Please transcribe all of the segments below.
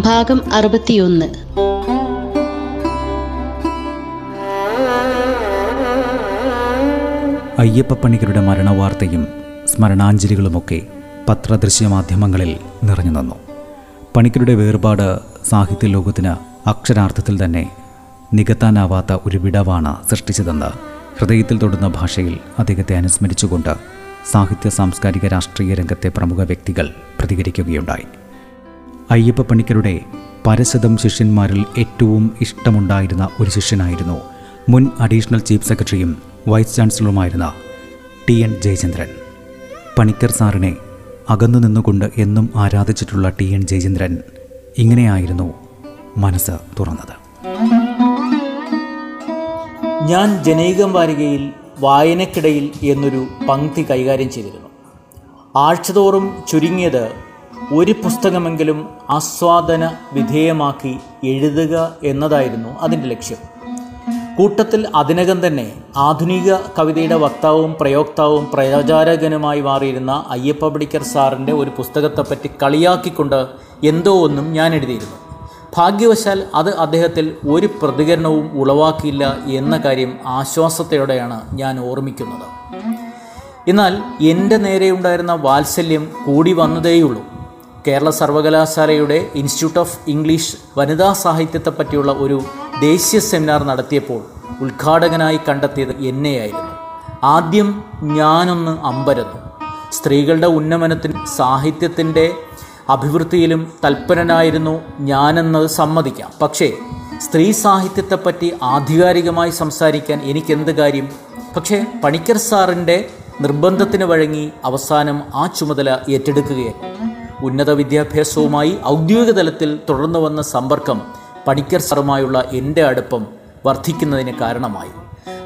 ഭാഗം അറുപത്തിയൊന്ന്. അയ്യപ്പപ്പണിക്കരുടെ മരണവാർത്തയും സ്മരണാഞ്ജലികളുമൊക്കെ പത്രദൃശ്യ മാധ്യമങ്ങളിൽ നിറഞ്ഞു നിന്നു. പണിക്കരുടെ വേർപാട് സാഹിത്യ ലോകത്തിന് അക്ഷരാർത്ഥത്തിൽ തന്നെ നികത്താനാവാത്ത ഒരു വിടവാണ് സൃഷ്ടിച്ചതെന്ന് ഹൃദയത്തിൽ തൊടുന്ന ഭാഷയിൽ അദ്ദേഹത്തെ അനുസ്മരിച്ചുകൊണ്ട് സാഹിത്യ സാംസ്കാരിക രാഷ്ട്രീയ രംഗത്തെ പ്രമുഖ വ്യക്തികൾ പ്രതികരിക്കുകയുണ്ടായി. അയ്യപ്പ പണിക്കരുടെ പരശതം ശിഷ്യന്മാരിൽ ഏറ്റവും ഇഷ്ടമുണ്ടായിരുന്ന ഒരു ശിഷ്യനായിരുന്നു. മുൻ അഡീഷണൽ ചീഫ് സെക്രട്ടറിയും വൈസ് ചാൻസലറുമായിരുന്ന ടി എൻ ജയചന്ദ്രൻ. പണിക്കർ സാറിനെ അകന്നു നിന്നുകൊണ്ട് എന്നും ആരാധിച്ചിട്ടുള്ള ടി എൻ ജയചന്ദ്രൻ ഇങ്ങനെയായിരുന്നു മനസ്സ് തുറന്നത്. ഞാൻ ജനൈകം വാരികയിൽ വായനക്കിടയിൽ എന്നൊരു പങ്ക്തി കൈകാര്യം ചെയ്തിരുന്നു. ആഴ്ചതോറും ചുരുങ്ങിയത് ഒരു പുസ്തകമെങ്കിലും ആസ്വാദന വിധേയമാക്കി എഴുതുക എന്നതായിരുന്നു അതിന്റെ ലക്ഷ്യം. കൂട്ടത്തിൽ അതിനകം തന്നെ ആധുനിക കവിതയുടെ വക്താവും പ്രയോക്താവും പ്രചാരകനുമായി മാറിയിരുന്ന അയ്യപ്പ പടിക്കർ സാറിന്റെ ഒരു പുസ്തകത്തെപ്പറ്റി കളിയാക്കിക്കൊണ്ട് എന്തോ ഒന്നും ഞാൻ എഴുതിയിരുന്നു. ഭാഗ്യവശാൽ അത് അദ്ദേഹത്തിൽ ഒരു പ്രതികരണവും ഉളവാക്കിയില്ല എന്ന കാര്യം ആശ്വാസത്തോടെയാണ് ഞാൻ ഓർമ്മിക്കുന്നത്. എന്നാൽ എന്റെ നേരെയുണ്ടായിരുന്ന വാത്സല്യം കൂടി വന്നതേയുള്ളൂ. കേരള സർവകലാശാലയുടെ ഇൻസ്റ്റിറ്റ്യൂട്ട് ഓഫ് ഇംഗ്ലീഷ് വനിതാ സാഹിത്യത്തെപ്പറ്റിയുള്ള ഒരു ദേശീയ സെമിനാർ നടത്തിയപ്പോൾ ഉദ്ഘാടകനായി കണ്ടെത്തിയത് എന്നെയായിരുന്നു. ആദ്യം ഞാനൊന്ന് അമ്പരന്നു. സ്ത്രീകളുടെ ഉന്നമനത്തിന് സാഹിത്യത്തിന്റെ അഭിവൃദ്ധിയിലും തൽപരനായിരുന്നു ഞാനെന്നത് സമ്മതിക്കാം. പക്ഷേ സ്ത്രീ സാഹിത്യത്തെപ്പറ്റി ആധികാരികമായി സംസാരിക്കാൻ എനിക്കെന്ത് കാര്യം? പക്ഷേ പണിക്കർ സാറിന്റെ നിർബന്ധത്തിന് വഴങ്ങി അവസാനം ആ ചുമതല ഏറ്റെടുക്കുകയായിരുന്നു. ഉന്നത വിദ്യാഭ്യാസവുമായി ഔദ്യോഗിക തലത്തിൽ തുടർന്നു വന്ന സമ്പർക്കം പണിക്കർ സാറുമായുള്ള എന്റെ അടുപ്പം വർദ്ധിക്കുന്നതിന് കാരണമായി.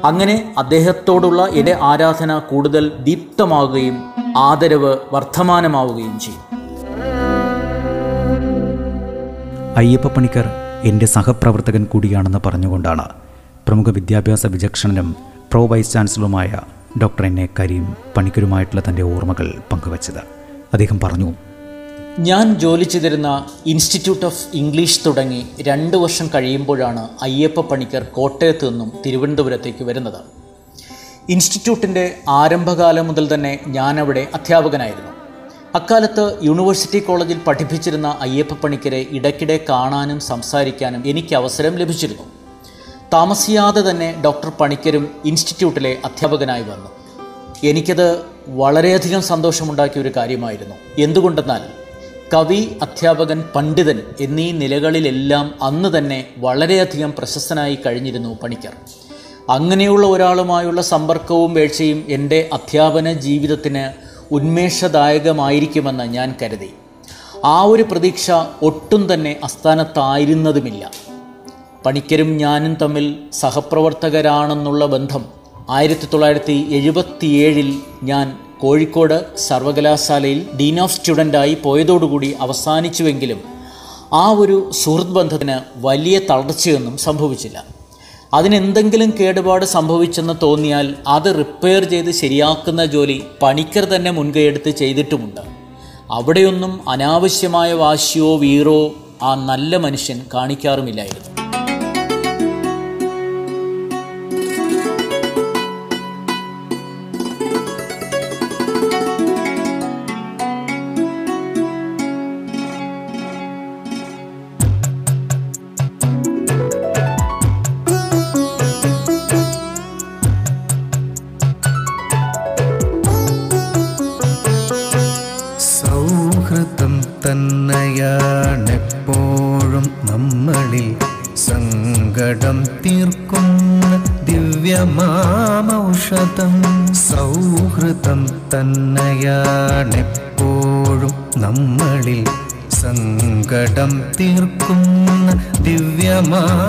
അങ്ങനെ അദ്ദേഹത്തോടുള്ള എന്റെ ആരാധന കൂടുതൽ ദീപ്തമാവുകയും ആദരവ് വർദ്ധമാനമാവുകയും ചെയ്യും അയ്യപ്പ പണിക്കർ എന്റെ സഹപ്രവർത്തകൻ കൂടിയാണെന്ന് പറഞ്ഞുകൊണ്ടാണ് പ്രമുഖ വിദ്യാഭ്യാസ വിചക്ഷണനും പ്രോ വൈസ് ചാൻസലറുമായ ഡോക്ടർ എൻ എ കരീം പണിക്കരുമായിട്ടുള്ള തന്റെ ഓർമ്മകൾ പങ്കുവച്ചത്. അദ്ദേഹം പറഞ്ഞു ഞാൻ ജോലി ചെയ്തിരുന്ന ഇൻസ്റ്റിറ്റ്യൂട്ട് ഓഫ് ഇംഗ്ലീഷ് തുടങ്ങി രണ്ട് വർഷം കഴിയുമ്പോഴാണ് അയ്യപ്പ പണിക്കർ കോട്ടയത്ത് നിന്നും തിരുവനന്തപുരത്തേക്ക് വരുന്നത്. ഇൻസ്റ്റിറ്റ്യൂട്ടിന്റെ ആരംഭകാലം മുതൽ തന്നെ ഞാനവിടെ അധ്യാപകനായിരുന്നു. അക്കാലത്ത് യൂണിവേഴ്സിറ്റി കോളേജിൽ പഠിപ്പിച്ചിരുന്ന അയ്യപ്പ പണിക്കരെ ഇടയ്ക്കിടെ കാണാനും സംസാരിക്കാനും എനിക്ക് അവസരം ലഭിച്ചിരുന്നു. താമസിയാതെ തന്നെ ഡോക്ടർ പണിക്കരും ഇൻസ്റ്റിറ്റ്യൂട്ടിലെ അധ്യാപകനായി വന്നു. എനിക്കത് വളരെയധികം സന്തോഷമുണ്ടാക്കിയ ഒരു കാര്യമായിരുന്നു. എന്തുകൊണ്ടെന്നാൽ കവി അധ്യാപകൻ പണ്ഡിതൻ എന്നീ നിലകളിലെല്ലാം അന്ന് തന്നെ വളരെയധികം പ്രശസ്തനായി കഴിഞ്ഞിരുന്നു പണിക്കർ. അങ്ങനെയുള്ള ഒരാളുമായുള്ള സമ്പർക്കവും വീഴ്ചയും എന്റെ അധ്യാപന ജീവിതത്തിന് ഉന്മേഷദായകമായിരിക്കുമെന്ന് ഞാൻ കരുതി. ആ ഒരു പ്രതീക്ഷ ഒട്ടും തന്നെ അസ്ഥാനത്തായിരുന്നതുമില്ല പണിക്കരും ഞാനും തമ്മിൽ സഹപ്രവർത്തകരാണെന്നുള്ള ബന്ധം ആയിരത്തി തൊള്ളായിരത്തി എഴുപത്തിയേഴിൽ ഞാൻ കോഴിക്കോട് സർവകലാശാലയിൽ ഡീൻ ഓഫ് സ്റ്റുഡന്റായി പോയതോടുകൂടി അവസാനിച്ചുവെങ്കിലും ആ ഒരു സുഹൃത്ത് ബന്ധത്തിന് വലിയ തളർച്ചയൊന്നും സംഭവിച്ചില്ല. അതിനെന്തെങ്കിലും കേടുപാട് സംഭവിച്ചെന്ന് തോന്നിയാൽ അത് റിപ്പയർ ചെയ്ത് ശരിയാക്കുന്ന ജോലി പണിക്കർ തന്നെ മുൻകൈയെടുത്ത് ചെയ്തിട്ടുമുണ്ട്. അവിടെയൊന്നും അനാവശ്യമായ വാശിയോ വീറോ ആ നല്ല മനുഷ്യൻ കാണിക്കാറുമില്ലായിരുന്നു. ദിവ്യമാമൗഷധം സൗഹൃദം തന്നെയാണെപ്പോഴും നമ്മളിൽ സങ്കടം തീർക്കുന്ന ദിവ്യമാമൗഷധം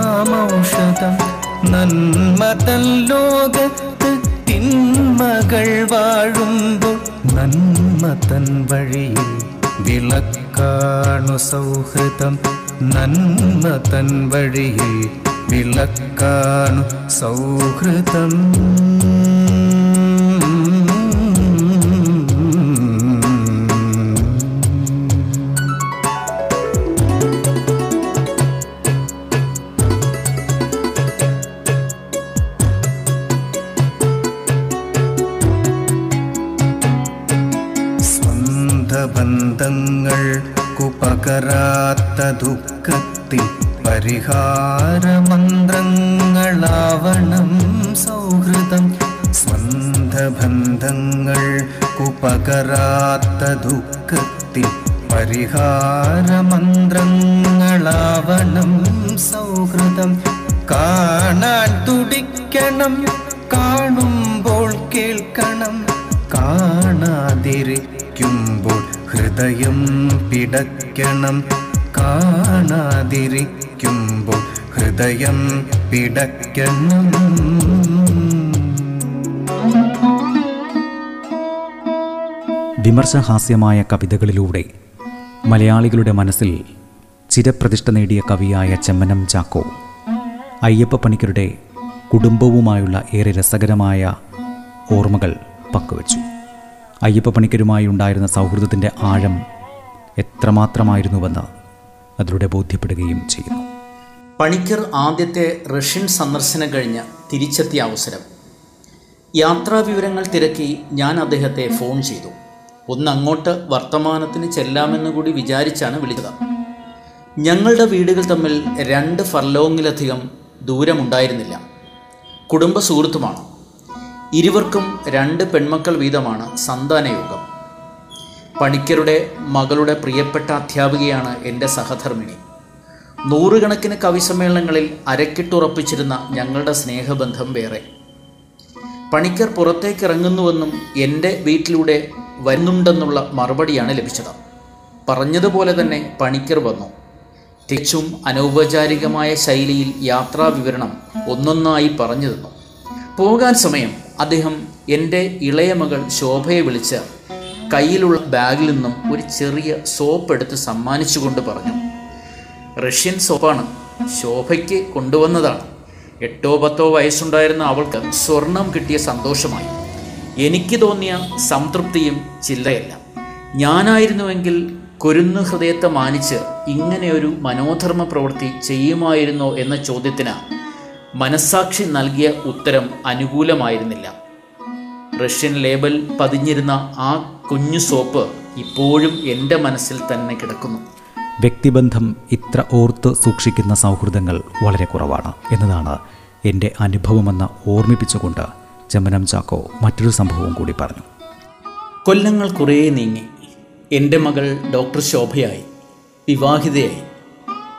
നന്മതൻ ലോകത്ത് തിന്മകൾ വാഴുമ്പോൾ നന്മതൻ വഴിയിൽ വിളക്കാണു സൗഹൃദം നന്മ തൻ വഴിയിൽ വിളക്കാണു സൗഹൃദം. ബന്ധങ്ങൾ കുപകരാത്ത പകരാത്ത ദുഃഖത്തിൽ പരിഹാരമന്ത്രങ്ങളാവണം പരിഹാരമന്ത്രങ്ങളാവണം സൗഹൃദം. കാണാൻ തുടിക്കണം കാണുമ്പോൾ കേൾക്കണം. കാണാതിരിക്കുമ്പോൾ ഹൃദയം പിടയ്ക്കണം. കാണാതിരിക്കുമ്പോൾ ഹൃദയം പിടയ്ക്കണം. വിമർശഹാസ്യമായ കവിതകളിലൂടെ മലയാളികളുടെ മനസ്സിൽ ചിരപ്രതിഷ്ഠ നേടിയ കവിയായ ചെമ്മനം ചാക്കോ അയ്യപ്പ പണിക്കരുടെ കുടുംബവുമായുള്ള ഏറെ രസകരമായ ഓർമ്മകൾ പങ്കുവച്ചു. അയ്യപ്പ പണിക്കരുമായി ഉണ്ടായിരുന്ന സൗഹൃദത്തിന്റെ ആഴം എത്രമാത്രമായിരുന്നുവെന്ന് അതിലൂടെ ബോധ്യപ്പെടുകയും ചെയ്യുന്നു. പണിക്കർ ആദ്യത്തെ റഷ്യൻ സന്ദർശനം കഴിഞ്ഞ് തിരിച്ചെത്തിയ അവസരം. യാത്രാ വിവരങ്ങൾ തിരക്കി ഞാൻ അദ്ദേഹത്തെ ഫോൺ ചെയ്തു. ഒന്ന് അങ്ങോട്ട് വർത്തമാനത്തിന് ചെല്ലാമെന്ന് കൂടി വിചാരിച്ചാണ് വിളിച്ചത്. ഞങ്ങളുടെ വീടുകൾ തമ്മിൽ രണ്ട് ഫർലോങ്ങിലധികം ദൂരമുണ്ടായിരുന്നില്ല. കുടുംബ സുഹൃത്തുമാണ്. ഇരുവർക്കും രണ്ട് പെൺമക്കൾ വീതമാണ് സന്താനയോഗം. പണിക്കരുടെ മകളുടെ പ്രിയപ്പെട്ട അധ്യാപികയാണ് എന്റെ സഹധർമ്മിണി. നൂറുകണക്കിന് കവിസമ്മേളനങ്ങളിൽ അരക്കിട്ടുറപ്പിച്ചിരുന്ന ഞങ്ങളുടെ സ്നേഹബന്ധം വേറെ. പണിക്കർ പുറത്തേക്ക് ഇറങ്ങുന്നുവെന്നും എന്റെ വീട്ടിലൂടെ വരുന്നുണ്ടെന്നുള്ള മറുപടിയാണ് ലഭിച്ചത്. പറഞ്ഞതുപോലെ തന്നെ പണിക്കർ വന്നു. തികച്ചും അനൗപചാരികമായ ശൈലിയിൽ യാത്രാ വിവരണം ഒന്നൊന്നായി പറഞ്ഞു തന്നു. പോകാൻ സമയം അദ്ദേഹം എന്റെ ഇളയ മകൾ ശോഭയെ വിളിച്ച് കയ്യിലുള്ള ബാഗിൽ നിന്നും ഒരു ചെറിയ സോപ്പ് എടുത്ത് സമ്മാനിച്ചുകൊണ്ട് പറഞ്ഞു. റഷ്യൻ സോപ്പാണ്. ശോഭയ്ക്ക് കൊണ്ടുവന്നതാണ്. എട്ടോ പത്തോ വയസ്സുണ്ടായിരുന്ന അവൾക്ക് സ്വർണം കിട്ടിയ സന്തോഷമായി. എനിക്ക് തോന്നിയ സംതൃപ്തിയും ചില്ലയല്ല ഞാനായിരുന്നുവെങ്കിൽ കുരുന്നു ഹൃദയത്തെ മാനിച്ച് ഇങ്ങനെയൊരു മനോധർമ്മ പ്രവൃത്തി ചെയ്യുമായിരുന്നോ എന്ന ചോദ്യത്തിന് മനസ്സാക്ഷി നൽകിയ ഉത്തരം അനുകൂലമായിരുന്നില്ല. റഷ്യൻ ലേബൽ പതിഞ്ഞിരുന്ന ആ കുഞ്ഞു സോപ്പ് ഇപ്പോഴും എന്റെ മനസ്സിൽ തന്നെ കിടക്കുന്നു. വ്യക്തിബന്ധം ഇത്ര ഓർത്ത് സൂക്ഷിക്കുന്ന സൗഹൃദങ്ങൾ വളരെ കുറവാണ് എന്നതാണ് എന്റെ അനുഭവമെന്ന് ഓർമ്മിപ്പിച്ചുകൊണ്ട് ചെമ്മനം ചാക്കോ മറ്റൊരു സംഭവം കൂടി പറഞ്ഞു. കൊല്ലങ്ങൾ കുറേ നീങ്ങി. എന്റെ മകൾ ഡോക്ടർ ശോഭയായി. വിവാഹിതയായി.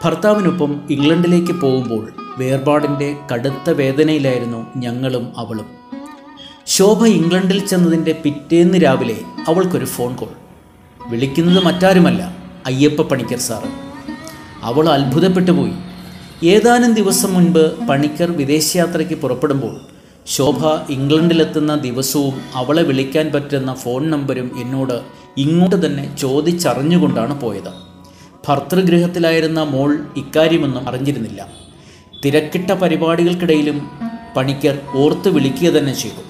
ഭർത്താവിനൊപ്പം ഇംഗ്ലണ്ടിലേക്ക് പോകുമ്പോൾ വേർപാടിന്റെ കടുത്ത വേദനയിലായിരുന്നു ഞങ്ങളും അവളും. ശോഭ ഇംഗ്ലണ്ടിൽ ചെന്നതിന്റെ പിറ്റേന്ന് രാവിലെ അവൾക്കൊരു ഫോൺ കോൾ. വിളിക്കുന്നത് മറ്റാരുമല്ല അയ്യപ്പ പണിക്കർ സാറ്. അവൾ അത്ഭുതപ്പെട്ടു പോയി. ഏതാനും ദിവസം മുൻപ് പണിക്കർ വിദേശയാത്രയ്ക്ക് പുറപ്പെടുമ്പോൾ ശോഭ ഇംഗ്ലണ്ടിലെത്തുന്ന ദിവസവും അവളെ വിളിക്കാൻ പറ്റുന്ന ഫോൺ നമ്പരും എന്നോട് ഇങ്ങോട്ട് തന്നെ ചോദിച്ചറിഞ്ഞുകൊണ്ടാണ് പോയത്. ഭർത്തൃഗൃഹത്തിലായിരുന്ന മോൾ ഇക്കാര്യമൊന്നും അറിഞ്ഞിരുന്നില്ല. തിരക്കിട്ട പരിപാടികൾക്കിടയിലും പണിക്കർ ഓർത്ത് വിളിക്കുക തന്നെ ചെയ്തു.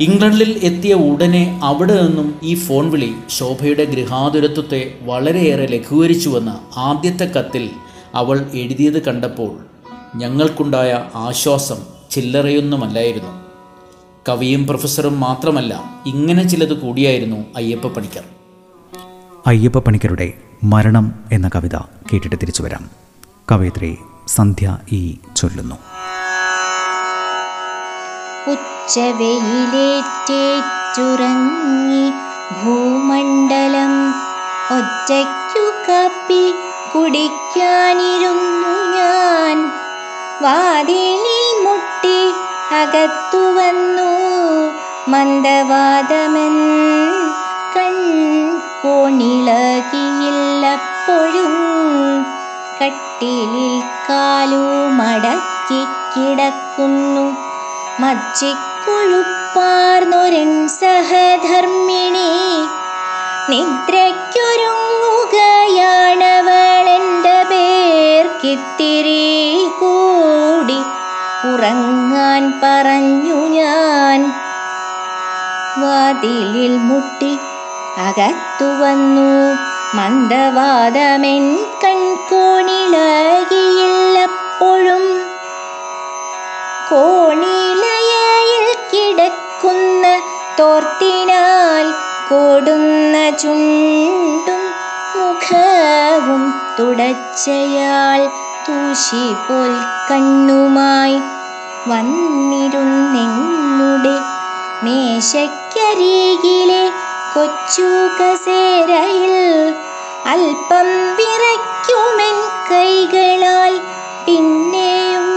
ഇംഗ്ലണ്ടിൽ എത്തിയ ഉടനെ അവിടെ നിന്നും ഈ ഫോൺ വിളി ശോഭയുടെ ഗൃഹാതുരത്വത്തെ വളരെയേറെ ലഘൂകരിച്ചുവെന്ന് ആദ്യത്തെ കത്തിൽ അവൾ എഴുതിയത് കണ്ടപ്പോൾ ഞങ്ങൾക്കുണ്ടായ ആശ്വാസം ചില്ലറയൊന്നുമല്ലായിരുന്നു. കവിയും പ്രൊഫസറും മാത്രമല്ല ഇങ്ങനെ ചിലത് കൂടിയായിരുന്നു അയ്യപ്പ പണിക്കർ. അയ്യപ്പ പണിക്കരുടെ മരണം എന്ന കവിത കേട്ടിട്ട് തിരിച്ചു വരാം. കവയിത്രി സന്ധ്യ ഈ ചൊല്ലുന്നു. ഉച്ചവെയിലേറ്റേറ്റുറങ്ങി ഭൂമണ്ഡലം ഒറ്റയ്ക്കു കപ്പി കുടിക്കാനിരുന്നു ഞാൻ. മുട്ടി അകത്തു വന്നു. മന്ദവാദമൻ കൺ കോണിളകിയില്ലപ്പോഴും കട്ടിലിൽ കാലു മടക്കി കിടക്കുന്നു മജ്ജിക്കൊഴുപ്പാർന്നൊരൻ സഹധർമ്മിണി നിദ്രയ്ക്കൊരുങ്ങുകയാണവളെന്റെ ഉറങ്ങാൻ പറഞ്ഞു ഞാൻ. വാതിലിൽ മുട്ടി അകത്തു വന്നു. മന്ദവാദമെൻ കൺകോണിളകിയില്ലപ്പോഴും കോണിലയയിൽ കിടക്കുന്ന തോർത്തിനാൽ കൊടുന്ന ചുണ്ടും മുഖവും തുടച്ചയാൾ തൂശി പോൽ കണ്ണുമായി വന്നിരുന്നെന്നുടെ മേശക്കരികിലെ കൊച്ചു കസേരയിൽ അല്പം വിറയ്ക്കുമെൻ കൈകളാൽ പിന്നെയും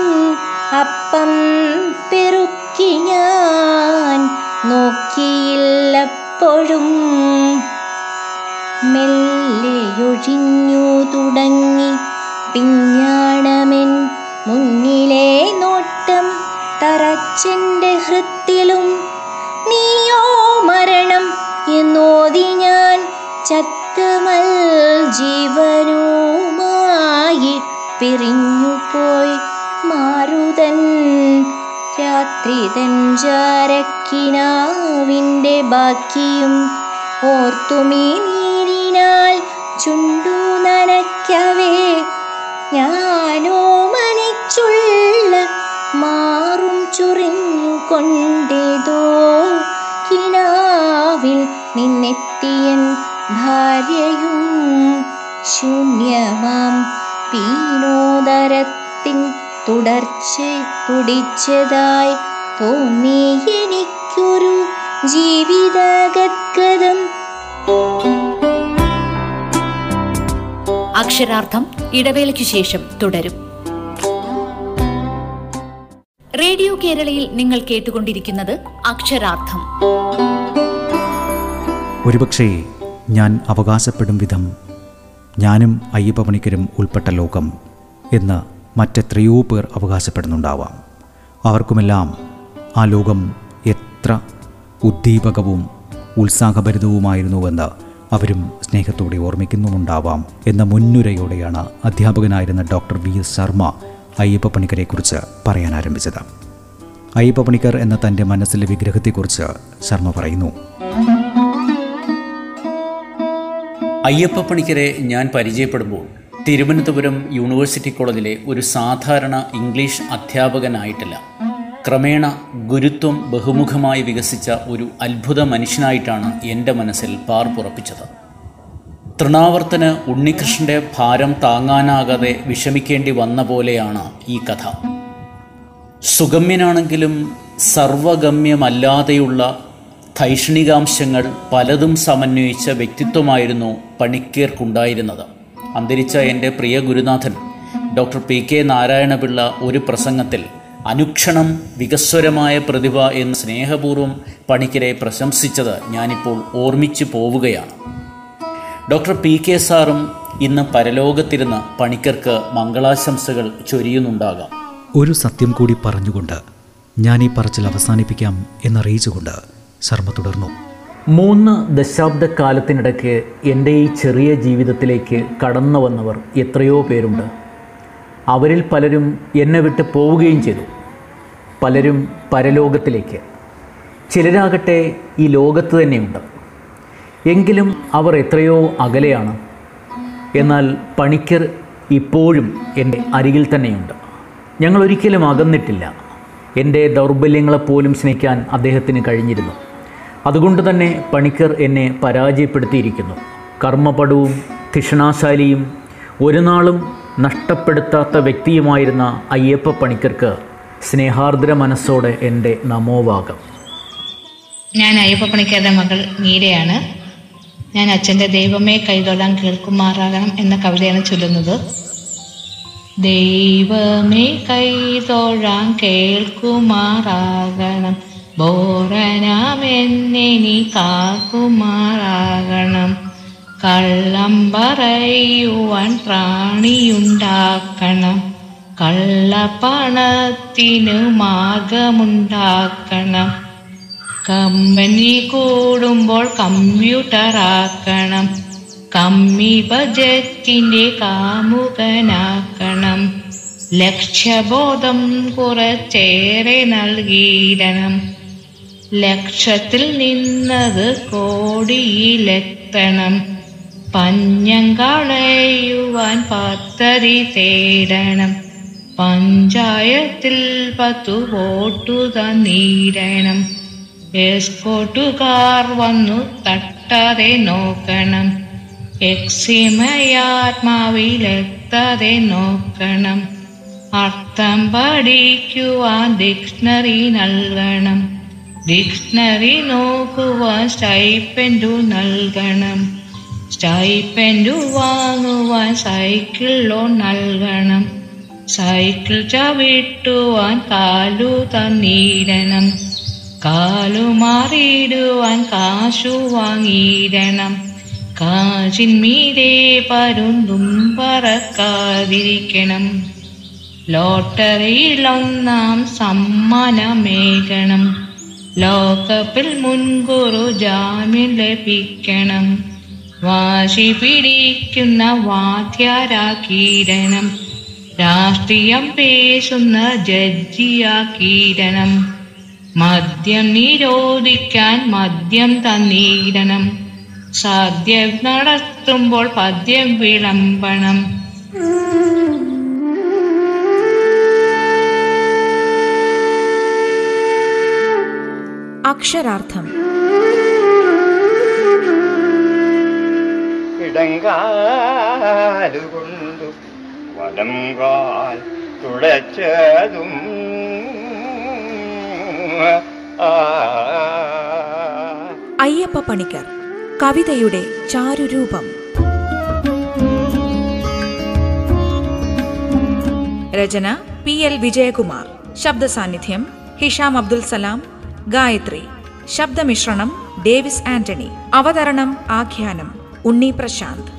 അപ്പം പെറുക്കി ഞാൻ നോക്കിയില്ലപ്പോഴും മെല്ലെയൊഴിഞ്ഞു തുടങ്ങി പിഞ്ഞാണമെൻ മുന്നിലെ തറച്ചെന്റെ ഹൃത്തിലും നീയോ മരണം എന്നോതി ഞാൻ ചത്തമൽ ജീവനുമായി പിരിഞ്ഞുപോയി മാരുതൻ രാത്രി തഞ്ചാരക്കിനാവിന്റെ ബാക്കിയും ഓർത്തുമീ നീരിനാൽ ചുണ്ടു നനയ്ക്കവേ. ഞാനോ കൊണ്ടേതോ? കിനാവിൽ നിന്നെത്തിയൻ ഭാര്യയും ശൂന്യമാം. പീനോദരത്തിൻ തുടർച്ച തുടിച്ചതായി തോന്നി എനിക്കൊരു ജീവിതഗദ്ഗതം അക്ഷരാർത്ഥം ഇടവേളയ്ക്കു ശേഷം തുടരും. റേഡിയോ കേരളയിൽ നിങ്ങൾ കേട്ടുകൊണ്ടിരിക്കുന്നത് അക്ഷരാർത്ഥം. ഒരുപക്ഷേ ഞാൻ അവകാശപ്പെടും വിധം ഞാനും അയ്യപ്പമണിക്കരും ഉൾപ്പെട്ട ലോകം എന്ന് മറ്റെത്രയോ പേർ അവകാശപ്പെടുന്നുണ്ടാവാം. അവർക്കുമെല്ലാം ആ ലോകം എത്ര ഉദ്ദീപകവും ഉത്സാഹഭരിതവുമായിരുന്നുവെന്ന് അവരും സ്നേഹത്തോടെ ഓർമ്മിക്കുന്നുമുണ്ടാവാം എന്ന മുൻനുരയോടെയാണ് അധ്യാപകനായിരുന്ന doctor V S Sharma Ayyappa പണിക്കരെക്കുറിച്ച് പറയാൻ ആരംഭിച്ചത് അയ്യപ്പ പണിക്കർ എന്ന തന്റെ മനസ്സിലെ വിഗ്രഹത്തെക്കുറിച്ച് ശർമ്മ പറയുന്നു. അയ്യപ്പ പണിക്കരെ ഞാൻ പരിചയപ്പെടുമ്പോൾ തിരുവനന്തപുരം യൂണിവേഴ്സിറ്റി കോളേജിലെ ഒരു സാധാരണ ഇംഗ്ലീഷ് അധ്യാപകനായിട്ടല്ല. ക്രമേണ ഗുരുത്വം ബഹുമുഖമായി വികസിച്ച ഒരു അത്ഭുത മനുഷ്യനായിട്ടാണ് എന്റെ മനസ്സിൽ പാർപ്പുറപ്പിച്ചത്. തൃണാവർത്തന് ഉണ്ണികൃഷ്ണന്റെ ഭാരം താങ്ങാനാകാതെ വിഷമിക്കേണ്ടി വന്ന പോലെയാണ് ഈ കഥ. സുഗമ്യനാണെങ്കിലും സർവഗമ്യമല്ലാതെയുള്ള ധൈഷണികാംശങ്ങൾ പലതും സമന്വയിച്ച വ്യക്തിത്വമായിരുന്നു പണിക്കേർക്കുണ്ടായിരുന്നത്. അന്തരിച്ച എന്റെ പ്രിയ ഗുരുനാഥൻ ഡോക്ടർ പി കെ നാരായണപിള്ള ഒരു പ്രസംഗത്തിൽ അനുക്ഷണം വികസ്വരമായ പ്രതിഭ എന്ന് സ്നേഹപൂർവം പണിക്കരെ പ്രശംസിച്ചത് ഞാനിപ്പോൾ ഓർമ്മിച്ചു പോവുകയാണ്. ഡോക്ടർ പി കെ സാറും ഇന്ന് പരലോകത്തിരുന്ന് പണിക്കർക്ക് മംഗളാശംസകൾ ചൊരിയുന്നുണ്ടാകാം. ഒരു സത്യം കൂടി പറഞ്ഞുകൊണ്ട് ഞാൻ ഈ പറച്ചിൽ അവസാനിപ്പിക്കാം എന്നറിയിച്ചുകൊണ്ട് ശർമ്മ തുടർന്നു. മൂന്ന് ദശാബ്ദക്കാലത്തിനിടയ്ക്ക് എന്റെ ഈ ചെറിയ ജീവിതത്തിലേക്ക് കടന്നു വന്നവർ എത്രയോ പേരുണ്ട്. അവരിൽ പലരും എന്നെ വിട്ട് പോവുകയും ചെയ്തു. പലരും പരലോകത്തിലേക്ക്. ചിലരാകട്ടെ ഈ ലോകത്ത് തന്നെയുണ്ട്. എങ്കിലും അവർ എത്രയോ അകലെയാണ്. എന്നാൽ പണിക്കർ ഇപ്പോഴും എന്റെ അരികിൽ തന്നെയുണ്ട്. ഞങ്ങൾ ഒരിക്കലും അകന്നിട്ടില്ല. എന്റെ ദൗർബല്യങ്ങളെപ്പോലും സ്നേഹിക്കാൻ അദ്ദേഹത്തിന് കഴിഞ്ഞിരുന്നു. അതുകൊണ്ട് തന്നെ പണിക്കർ എന്നെ പരാജയപ്പെടുത്തിയിരിക്കുന്നു. കർമ്മപടവും ധിഷണാശാലിയും ഒരു നാളും നഷ്ടപ്പെടുത്താത്ത വ്യക്തിയുമായിരുന്ന അയ്യപ്പ പണിക്കർക്ക് സ്നേഹാർദ്ര മനസ്സോടെ എന്റെ നമോവാകം ഞാൻ അയ്യപ്പ പണിക്കരുടെ മകൾ മീരയാണ്. ഞാൻ അച്ഛന്റെ ദൈവമേ കൈതൊള്ളാൻ കേൾക്കുമാറാകണം എന്ന കവിതയാണ് ചൊല്ലുന്നത്. ദൈവമേ കൈതൊഴാൻ കേൾക്കുമാറാകണം. കേൾക്കുമാറാകണം ബോറനാമെന്നെ നീ കാക്കുമാറാകണം. കള്ളം പറയുവാൻ പ്രാണിയുണ്ടാക്കണം. കള്ളപ്പണത്തിനു മാർഗമുണ്ടാക്കണം. കമ്പനി കൂടുമ്പോൾ കമ്പ്യൂട്ടർ ആക്കണം കമ്മി ബജറ്റിന്റെ കാമുകനാക്കണം. ലക്ഷ്യബോധം കുറച്ചേറെ നൽകിയിടണം. ലക്ഷത്തിൽ നിന്നത് കോടിയിലെത്തണം. പഞ്ഞം കളയുവാൻ പദ്ധതി തേടണം. പഞ്ചായത്തിൽ പത്തു വോട്ടു തന്നീടണം എസ്കോട്ടുകാർ വന്നു തട്ടാതെ നോക്കണം. എക്സിമയാത്മാവിലെത്താതെ നോക്കണം. അർത്ഥം പഠിക്കുവാൻ ഡിക്ഷണറി നൽകണം. ഡിക്ഷണറി നോക്കുവാൻ സ്റ്റൈപ്പൻഡു നൽകണം. സ്റ്റൈപ്പൻഡു വാങ്ങുവാൻ സൈക്കിൾ ലോൺ നൽകണം. സൈക്കിൾ ചവിട്ടുവാൻ കാലു തന്നീടണം. കാലു മാറിയിടുവാൻ കാശു വാങ്ങിയിടണം. കാശിന്മീതെ പരുന്തും പറക്കാതിരിക്കണം. ലോട്ടറിയിൽ ഒന്നാം സമ്മാനമേകണം. ലോകപ്പിൽ മുൻകൂറു ജാമ്യം ലഭിക്കണം. വാശി പിടിക്കുന്ന വാദ്യാരാക്കീരണം രാഷ്ട്രീയം പേശുന്ന ജഡ്ജിയാക്കിയിടണം. മദ്യം നിരോധിക്കാൻ മദ്യം തന്നീരണം സാധ്യം നടത്തുമ്പോൾ പദ്യം വിളമ്പണം. അക്ഷരാർത്ഥം. ഇടങ്കാലുകൊണ്ടു വലം കാൽ തുടച്ചതും അയ്യപ്പ പണിക്കർ കവിതയുടെ ചാരുരൂപം. രചന പി എൽ വിജയകുമാർ. ശബ്ദ സാന്നിധ്യം ഹിഷാം അബ്ദുൽ സലാം. ഗായത്രി ശബ്ദമിശ്രണം ഡേവിസ് ആന്റണി. അവതരണം ആഖ്യാനം ഉണ്ണി പ്രശാന്ത്.